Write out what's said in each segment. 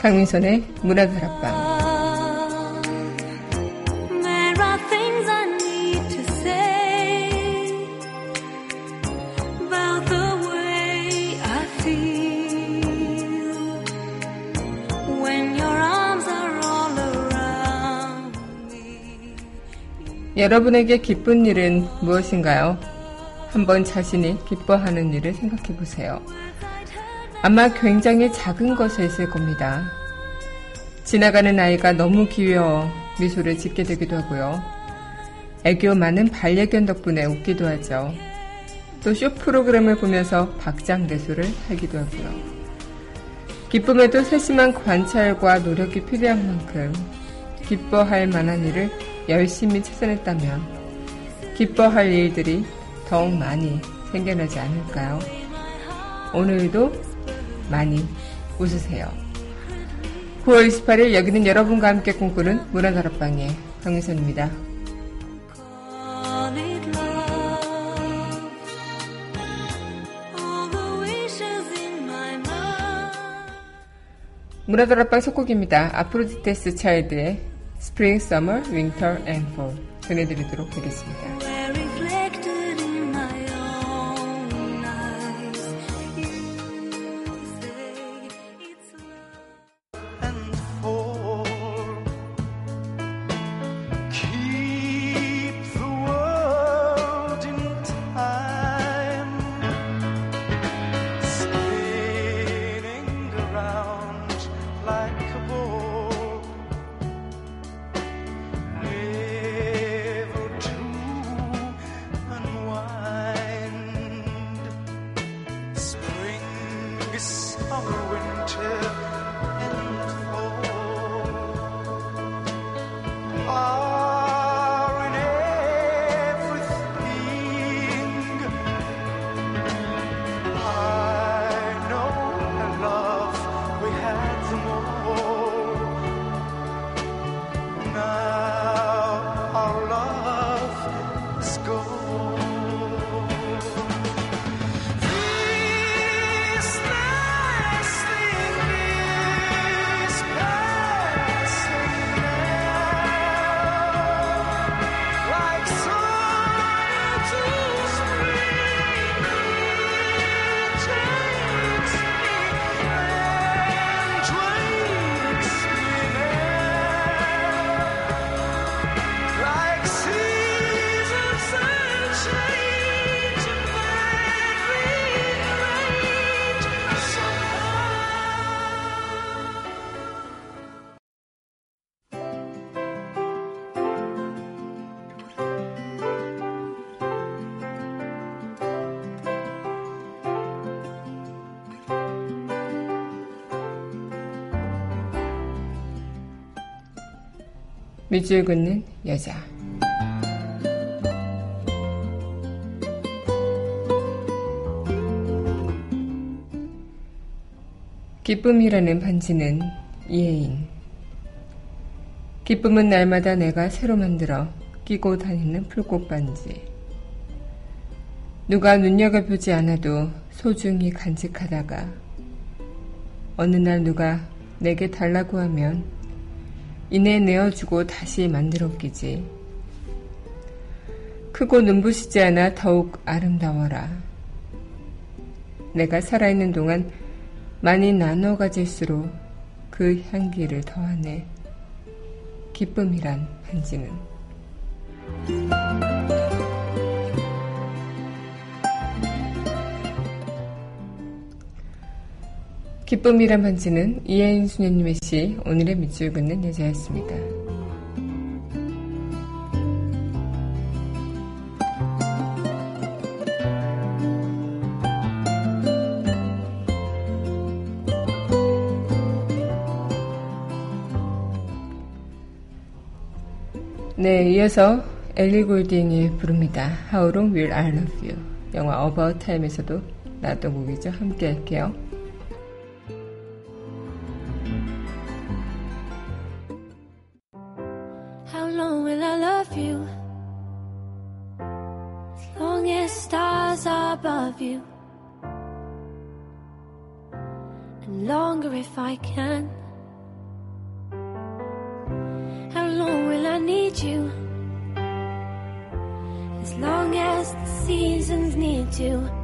강민선의 문화다락방 여러분에게 기쁜 일은 무엇인가요? 한번 자신이 기뻐하는 일을 생각해 보세요. 아마 굉장히 작은 것에 있을 겁니다. 지나가는 아이가 너무 귀여워 미소를 짓게 되기도 하고요. 애교 많은 반려견 덕분에 웃기도 하죠. 또 쇼 프로그램을 보면서 박장대소를 하기도 하고요. 기쁨에도 세심한 관찰과 노력이 필요한 만큼 기뻐할 만한 일을 열심히 찾아냈다면 기뻐할 일들이 더욱 많이 생겨나지 않을까요? 오늘도 많이 웃으세요. 9월 28일 여기는 여러분과 함께 꿈꾸는 문화다락방의 강미선입니다. 문화다락방 속곡입니다. 아프로디테스 차일드의 Spring, Summer, Winter and Fall 전해드리도록 하겠습니다. 밑줄 긋는 여자. 기쁨이라는 반지는 이해인. 기쁨은 날마다 내가 새로 만들어 끼고 다니는 풀꽃 반지. 누가 눈여겨보지 않아도 소중히 간직하다가 어느 날 누가 내게 달라고 하면 이내 내어주고 다시 만들어 끼지. 크고 눈부시지 않아 더욱 아름다워라. 내가 살아있는 동안 많이 나눠 가질수록 그 향기를 더하네. 기쁨이란 반지는. 기쁨이란 반지는 이혜인 수녀님의 시 오늘의 밑줄 긋는 여자였습니다. 네, 이어서 엘리 골딩이 부릅니다. How long will I love you? 영화 About Time에서도 나왔던 곡이죠. 함께 할게요. And longer if I can. How long will I need you? As long as the seasons need to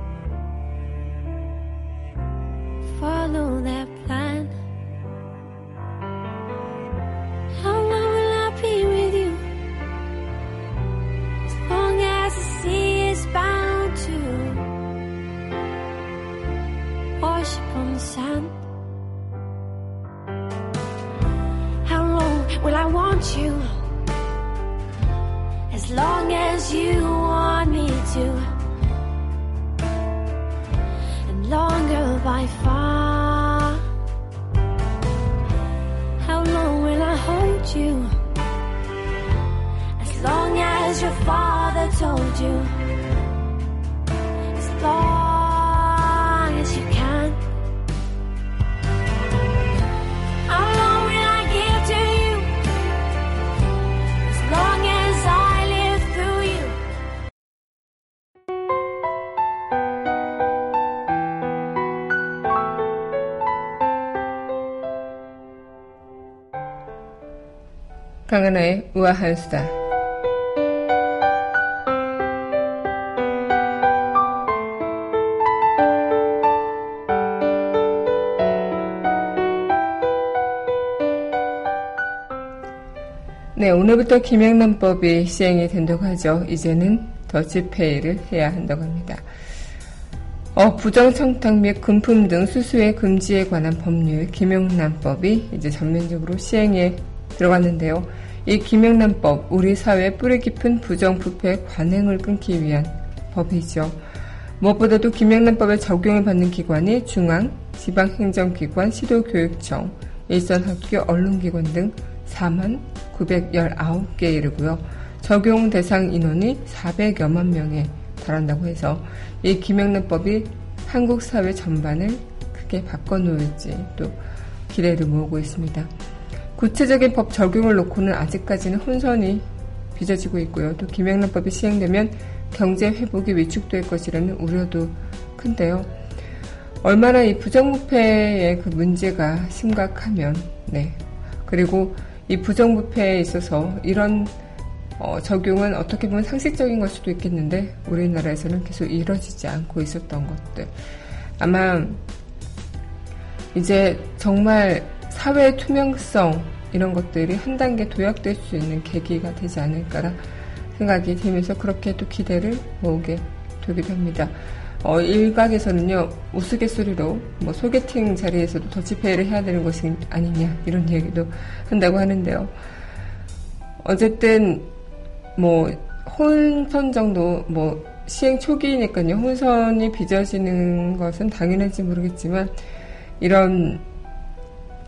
father told you. As long as you can. How long will I give to you? As long as I live through you. 강하나의 우아한 수다. 네, 오늘부터 김영란법이 시행이 된다고 하죠. 이제는 더치페이를 해야 한다고 합니다. 어, 부정청탁 및 금품 등 수수의 금지에 관한 법률 김영란법이 이제 전면적으로 시행에 들어갔는데요. 이 김영란법, 우리 사회 뿌리 깊은 부정부패 관행을 끊기 위한 법이죠. 무엇보다도 김영란법에 적용을 받는 기관이 중앙, 지방행정기관, 시도교육청, 일선학교, 언론기관 등 4만 919개에 이르고요. 적용 대상 인원이 400여만 명에 달한다고 해서 이 김영란법이 한국 사회 전반을 크게 바꿔놓을지 또 기대를 모으고 있습니다. 구체적인 법 적용을 놓고는 아직까지는 혼선이 빚어지고 있고요. 또 김영란법이 시행되면 경제 회복이 위축될 것이라는 우려도 큰데요. 얼마나 이 부정부패의 그 문제가 심각하면, 네. 그리고 이 부정부패에 있어서 이런 어, 적용은 어떻게 보면 상식적인 걸 수도 있겠는데 우리나라에서는 계속 이뤄지지 않고 있었던 것들. 아마 이제 정말 사회 투명성 이런 것들이 한 단계 도약될 수 있는 계기가 되지 않을까라 생각이 들면서 그렇게 또 기대를 모으게 되기도 합니다. 어, 일각에서는요, 우스갯소리로 뭐 소개팅 자리에서도 더치페이를 해야 되는 것이 아니냐, 이런 얘기도 한다고 하는데요. 어쨌든, 뭐, 혼선 정도, 뭐, 시행 초기니까요, 혼선이 빚어지는 것은 당연할지 모르겠지만, 이런,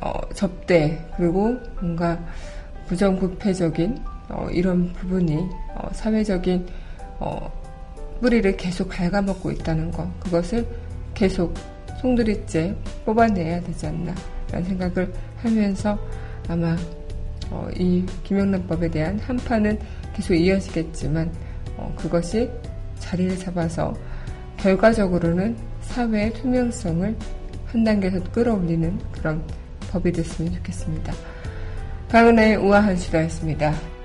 어, 접대, 그리고 뭔가 부정부패적인, 어, 이런 부분이, 어, 사회적인, 어, 뿌리를 계속 갉아먹고 있다는 것, 그것을 계속 송두리째 뽑아내야 되지 않나, 라는 생각을 하면서 아마, 어, 이 김영란법에 대한 한파는 계속 이어지겠지만, 어, 그것이 자리를 잡아서 결과적으로는 사회의 투명성을 한 단계 더 끌어올리는 그런 법이 됐으면 좋겠습니다. 강은하의 우아한 수다였습니다.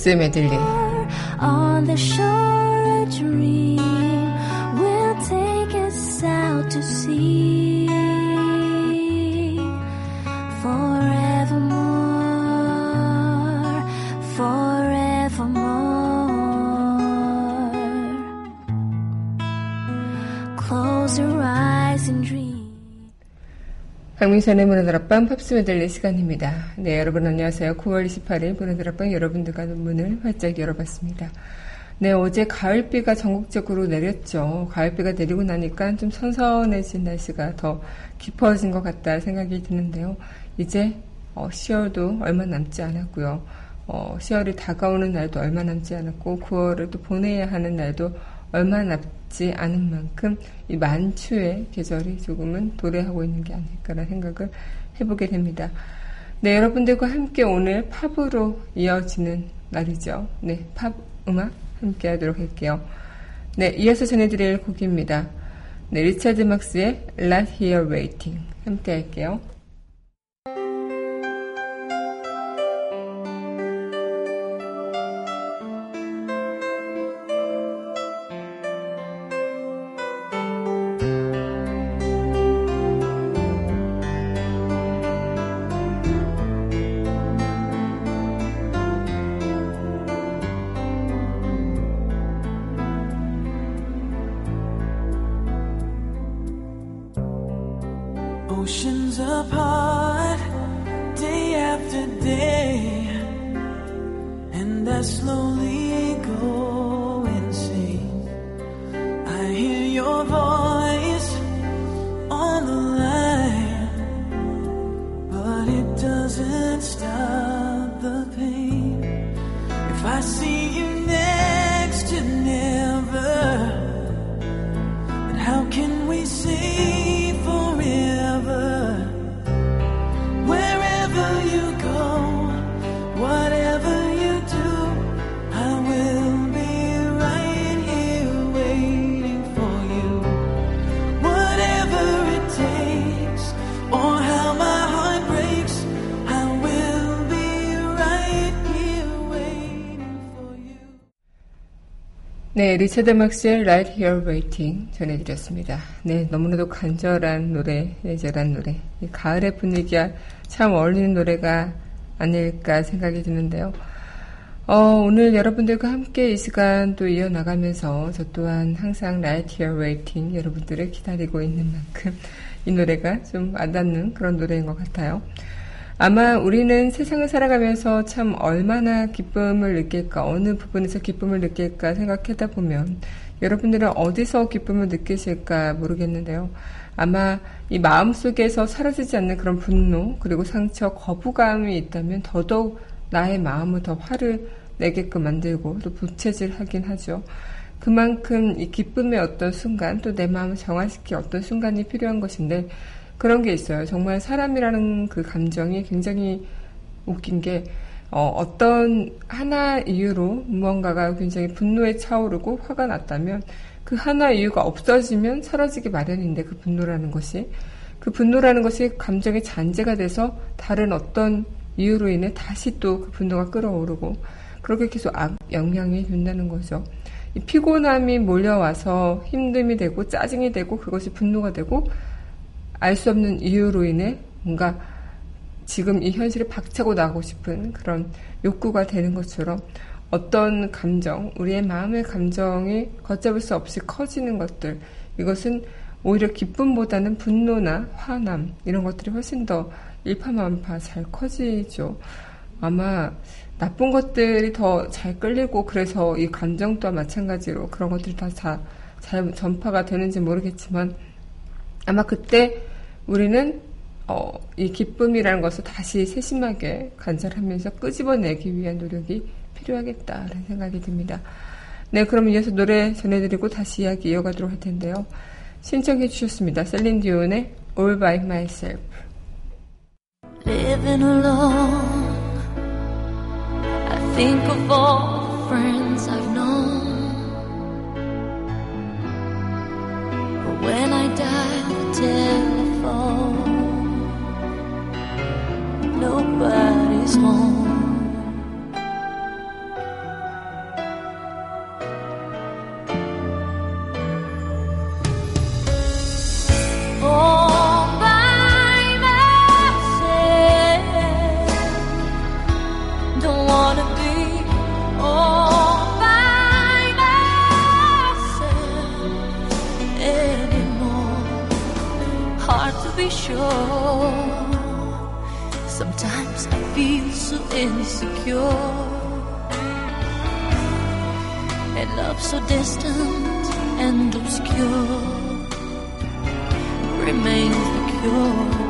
팝스 메들리. on the shore a dream will take us out to sea. 박민선의 문화들 앞방 팝스 메들리 시간입니다. 네, 여러분 안녕하세요. 9월 28일 문화들 앞방 여러분들과 문을 활짝 열어봤습니다. 네, 어제 가을비가 전국적으로 내렸죠. 가을비가 내리고 나니까 좀 선선해진 날씨가 더 깊어진 것 같다 생각이 드는데요. 이제 어, 10월도 얼마 남지 않았고요. 어, 10월이 다가오는 날도 얼마 남지 않았고 9월을 또 보내야 하는 날도 얼마 남지 않은 만큼 이 만추의 계절이 조금은 도래하고 있는 게 아닐까라는 생각을 해보게 됩니다. 네, 여러분들과 함께 오늘 팝으로 이어지는 날이죠. 네, 팝 음악 함께 하도록 할게요. 네, 이어서 전해드릴 곡입니다. 네, 리차드 막스의 Not Here Waiting 함께 할게요. 네, 리차드 막스의 Right Here Waiting 전해드렸습니다. 네, 너무나도 간절한 노래, 애절한 노래. 이 가을의 분위기와 참 어울리는 노래가 아닐까 생각이 드는데요. 어, 오늘 여러분들과 함께 이 시간 또 이어나가면서 저 또한 항상 Right Here Waiting 여러분들을 기다리고 있는 만큼 이 노래가 좀 와닿는 그런 노래인 것 같아요. 아마 우리는 세상을 살아가면서 참 얼마나 기쁨을 느낄까, 어느 부분에서 기쁨을 느낄까 생각하다 보면 여러분들은 어디서 기쁨을 느끼실까 모르겠는데요. 아마 이 마음 속에서 사라지지 않는 그런 분노, 그리고 상처, 거부감이 있다면 더더욱 나의 마음을 더 화를 내게끔 만들고 또 부채질하긴 하죠. 그만큼 이 기쁨의 어떤 순간, 또 내 마음을 정화시킬 어떤 순간이 필요한 것인데, 그런 게 있어요. 정말 사람이라는 그 감정이 굉장히 웃긴 게, 어, 떤 하나 이유로 무언가가 굉장히 분노에 차오르고 화가 났다면, 그 하나 이유가 없어지면 사라지기 마련인데, 그 분노라는 것이. 그 분노라는 것이 감정의 잔재가 돼서 다른 어떤 이유로 인해 다시 또 그 분노가 끌어오르고, 그렇게 계속 악 영향이 된다는 거죠. 이 피곤함이 몰려와서 힘듦이 되고 짜증이 되고 그것이 분노가 되고 알 수 없는 이유로 인해 뭔가 지금 이 현실을 박차고 나가고 싶은 그런 욕구가 되는 것처럼 어떤 감정, 우리의 마음의 감정이 걷잡을 수 없이 커지는 것들, 이것은 오히려 기쁨보다는 분노나 화남, 이런 것들이 훨씬 더 일파만파 잘 커지죠. 아마 나쁜 것들이 더 잘 끌리고 그래서 이 감정 또한 마찬가지로 그런 것들이 다 잘 전파가 되는지 모르겠지만 아마 그때 우리는 어, 이 기쁨이라는 것을 다시 세심하게 관찰하면서 끄집어내기 위한 노력이 필요하겠다라는 생각이 듭니다. 네, 그럼 이어서 노래 전해드리고 다시 이야기 이어가도록 할 텐데요. 신청해 주셨습니다. 셀린 디온의 All By Myself. living alone. I think of all friends I've known. To be sure. Sometimes I feel so insecure. A love so distant and obscure remains the cure.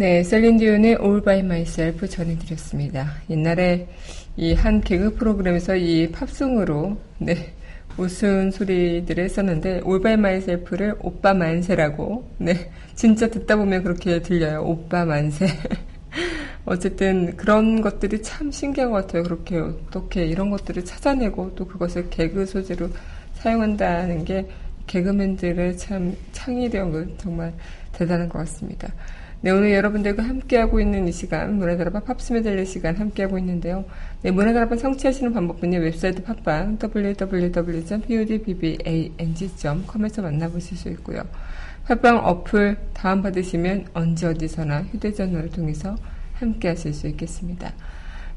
네, 셀린디온의 All by Myself 전해드렸습니다. 옛날에 이 한 개그 프로그램에서 이 팝송으로 네 웃은 소리들을 했었는데 All by Myself를 오빠 만세라고 네 진짜 듣다 보면 그렇게 들려요. 오빠 만세. 어쨌든 그런 것들이 참 신기한 것 같아요. 그렇게 어떻게 이런 것들을 찾아내고 또 그것을 개그 소재로 사용한다는 게 개그맨들의 참 창의력은 정말 대단한 것 같습니다. 네, 오늘 여러분들과 함께하고 있는 이 시간, 문화다락방 팝스 메들리 시간 함께하고 있는데요. 네, 문화다락방 청취하시는 방법은요, 웹사이트 팟빵, www.podbbang.com에서 만나보실 수 있고요. 팟빵 어플 다운받으시면 언제 어디서나 휴대전화를 통해서 함께하실 수 있겠습니다.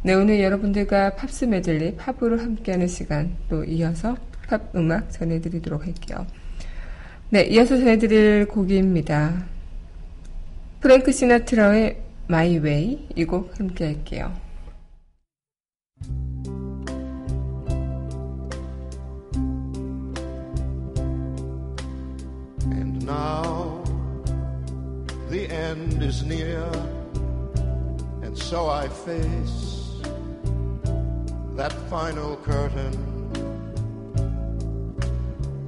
네, 오늘 여러분들과 팝스 메들리, 팝으로 함께하는 시간, 또 이어서 팝 음악 전해드리도록 할게요. 네, 이어서 전해드릴 곡입니다. 프랭크 시나트라의 My Way 이 곡 함께 할게요. And now the end is near, and so I face that final curtain.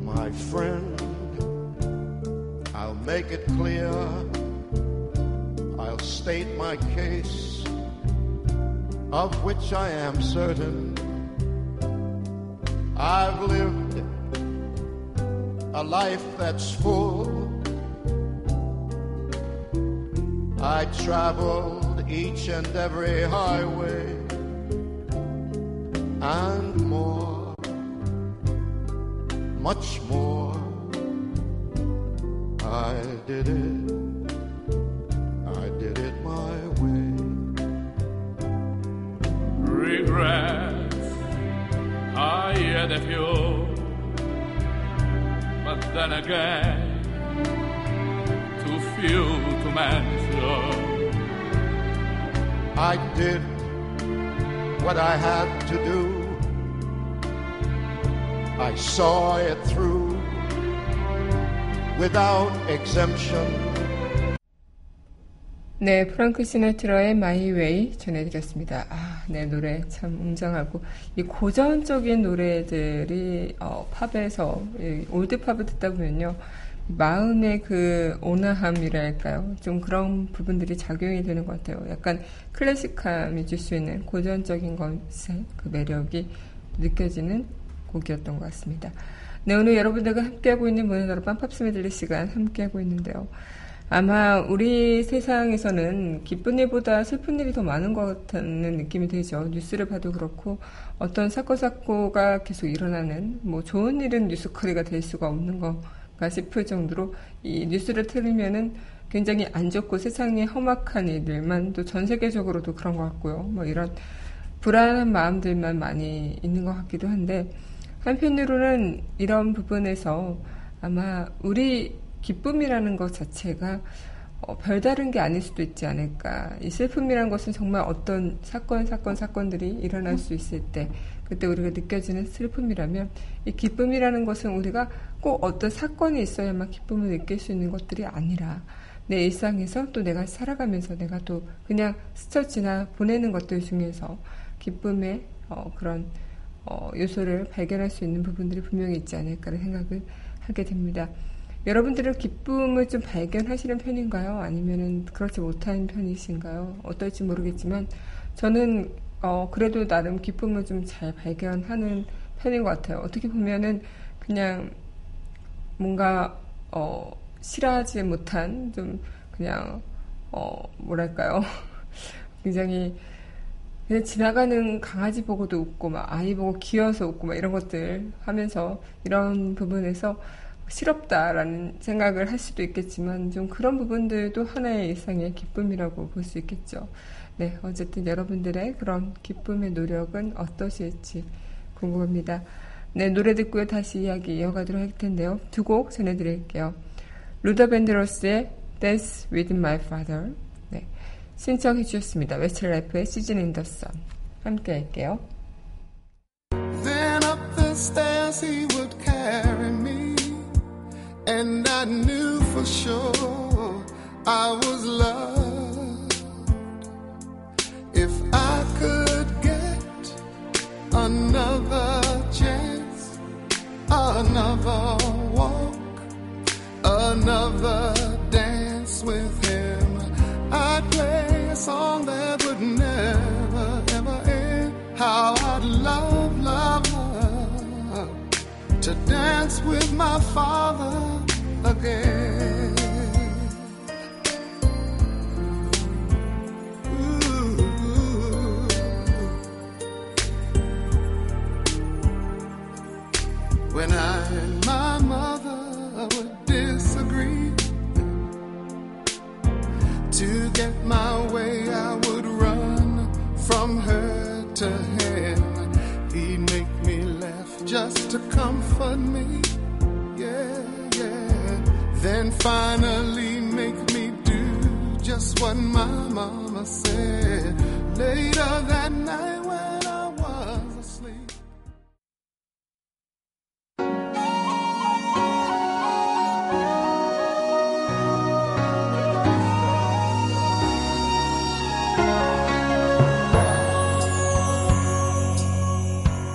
My friend, I'll make it clear, I'll state my case, of which I am certain. I've lived a life that's full. I traveled each and every highway and more, much more. I did it, regrets. I had a few, but then again, too few to mention. I did what I had to do. I saw it through without exemption. 네, 프랑크 시나트라의 My Way 전해드렸습니다. 아, 네, 노래 참 웅장하고, 이 고전적인 노래들이, 어, 팝에서, 이 올드 팝을 듣다 보면요, 마음의 그 온화함이랄까요? 좀 그런 부분들이 작용이 되는 것 같아요. 약간 클래식함이 줄 수 있는 고전적인 것의 그 매력이 느껴지는 곡이었던 것 같습니다. 네, 오늘 여러분들과 함께하고 있는 문화다로 빰팝스 메들리 시간 함께하고 있는데요. 아마 우리 세상에서는 기쁜 일보다 슬픈 일이 더 많은 것 같다는 느낌이 들죠. 뉴스를 봐도 그렇고 어떤 사건 사고가 계속 일어나는 뭐 좋은 일은 뉴스거리가 될 수가 없는 건가 싶을 정도로 이 뉴스를 틀으면은 굉장히 안 좋고 세상에 험악한 일들만 또 전 세계적으로도 그런 것 같고요. 뭐 이런 불안한 마음들만 많이 있는 것 같기도 한데 한편으로는 이런 부분에서 아마 우리 기쁨이라는 것 자체가 어, 별다른 게 아닐 수도 있지 않을까. 이 슬픔이란 것은 정말 어떤 사건, 사건, 사건들이 일어날 수 있을 때, 그때 우리가 느껴지는 슬픔이라면, 이 기쁨이라는 것은 우리가 꼭 어떤 사건이 있어야만 기쁨을 느낄 수 있는 것들이 아니라, 내 일상에서 또 내가 살아가면서 내가 또 그냥 스쳐 지나 보내는 것들 중에서 기쁨의 어, 그런 어, 요소를 발견할 수 있는 부분들이 분명히 있지 않을까라는 생각을 하게 됩니다. 여러분들은 기쁨을 좀 발견하시는 편인가요? 아니면은 그렇지 못한 편이신가요? 어떨지 모르겠지만 저는 어, 그래도 나름 기쁨을 좀 잘 발견하는 편인 것 같아요. 어떻게 보면은 그냥 뭔가, 어, 싫어하지 못한 좀 그냥, 어, 뭐랄까요. 굉장히 그냥 지나가는 강아지 보고도 웃고 막 아이 보고 귀여워서 웃고 막 이런 것들 하면서 이런 부분에서 싫었다라는 생각을 할 수도 있겠지만 좀 그런 부분들도 하나의 일상의 기쁨이라고 볼 수 있겠죠. 네, 어쨌든 여러분들의 그런 기쁨의 노력은 어떠실지 궁금합니다. 네, 노래 듣고 다시 이야기 이어가도록 할 텐데요. 두 곡 전해드릴게요. 루더 밴드로스의 Dance with My Father. 네, 신청해 주셨습니다. 웨스트라이프의 시즌 인더 선. 함께 할게요. And I knew for sure I was loved. If I could get another chance, another walk, another dance with him, I'd play a song that would never ever end. How I'd love, love, love to with my father again.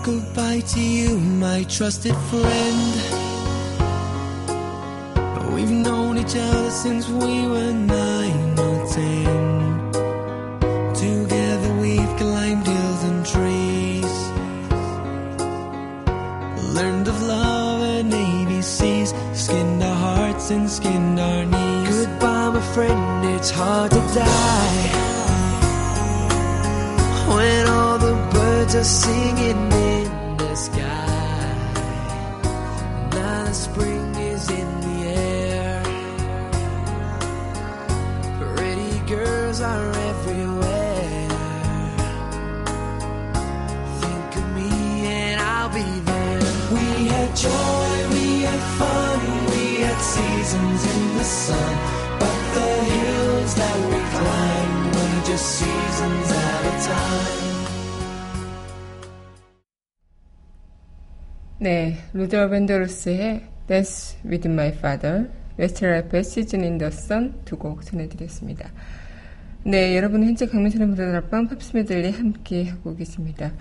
Goodbye to you, my trusted friend. We've known each other since we were nine or ten. And skinned our knees. Goodbye, my friend, it's hard to die. When all the birds are singing seasons in the sun. But the hills that we climbed were just seasons at a time. 네, 루더 밴더루스의 Dance with My Father, 웨스트라이프의 Season in the Sun 두 곡 전해드렸습니다. 네, 여러분 현재 강민선의 무대다락방 팝스 메들리 함께 하고 계십니다.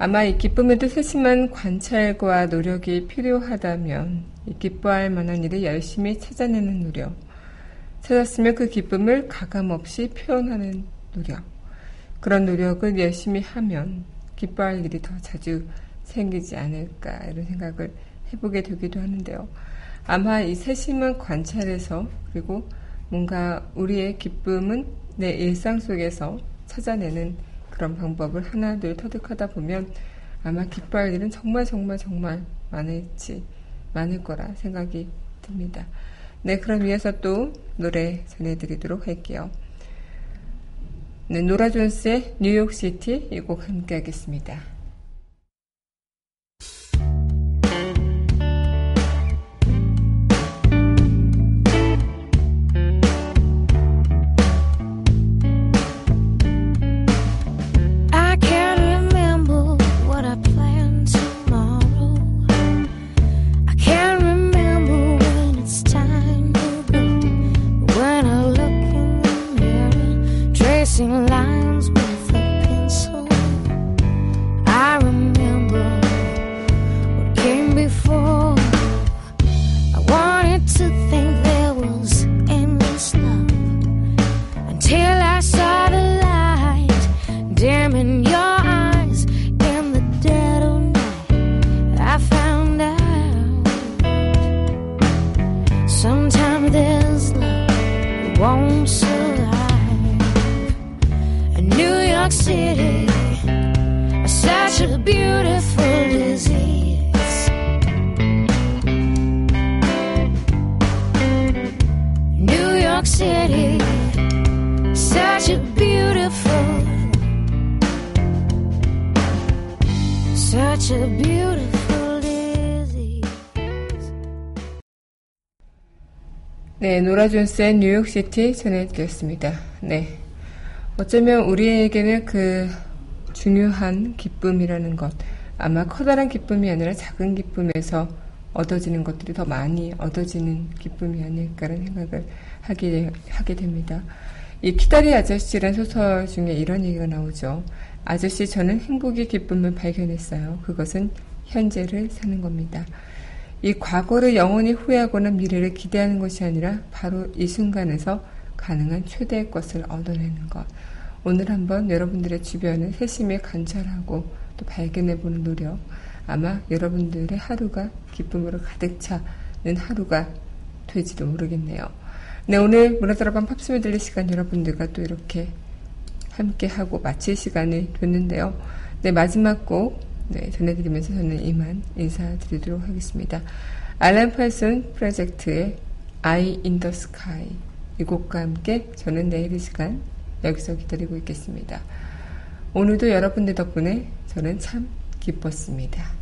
아마 이 기쁨에도 세심한 관찰과 노력이 필요하다면 이 기뻐할 만한 일을 열심히 찾아내는 노력, 찾았으면 그 기쁨을 가감없이 표현하는 노력, 그런 노력을 열심히 하면 기뻐할 일이 더 자주 생기지 않을까 이런 생각을 해보게 되기도 하는데요. 아마 이 세심한 관찰에서 그리고 뭔가 우리의 기쁨은 내 일상 속에서 찾아내는 그런 방법을 하나 둘 터득하다 보면 아마 기뻐할 일은 정말 정말 정말 많을지 많을 거라 생각이 듭니다. 네, 그럼 위해서 또 노래 전해드리도록 할게요. 네, 노라 존스의 뉴욕시티 이 곡 함께 하겠습니다. 네, 노라 존스의 뉴욕시티 전해드렸습니다. 네. 어쩌면 우리에게는 그 중요한 기쁨이라는 것, 아마 커다란 기쁨이 아니라 작은 기쁨에서 얻어지는 것들이 더 많이 얻어지는 기쁨이 아닐까라는 생각을 하게, 하게 됩니다. 이 키다리 아저씨란 소설 중에 이런 얘기가 나오죠. 아저씨 저는 행복의 기쁨을 발견했어요. 그것은 현재를 사는 겁니다. 이 과거를 영원히 후회하거나 미래를 기대하는 것이 아니라 바로 이 순간에서 가능한 최대의 것을 얻어내는 것. 오늘 한번 여러분들의 주변을 세심히 관찰하고 또 발견해보는 노력. 아마 여러분들의 하루가 기쁨으로 가득 차는 하루가 될지도 모르겠네요. 네, 오늘 문화다락방 팝스에 들릴 시간 여러분들과 또 이렇게 함께하고 마칠 시간이 됐는데요. 네, 마지막 곡 네, 전해드리면서 저는 이만 인사드리도록 하겠습니다. 알란 팔슨 프로젝트의 I in the Sky 이 곡과 함께 저는 내일 이 시간 여기서 기다리고 있겠습니다. 오늘도 여러분들 덕분에 저는 참 기뻤습니다.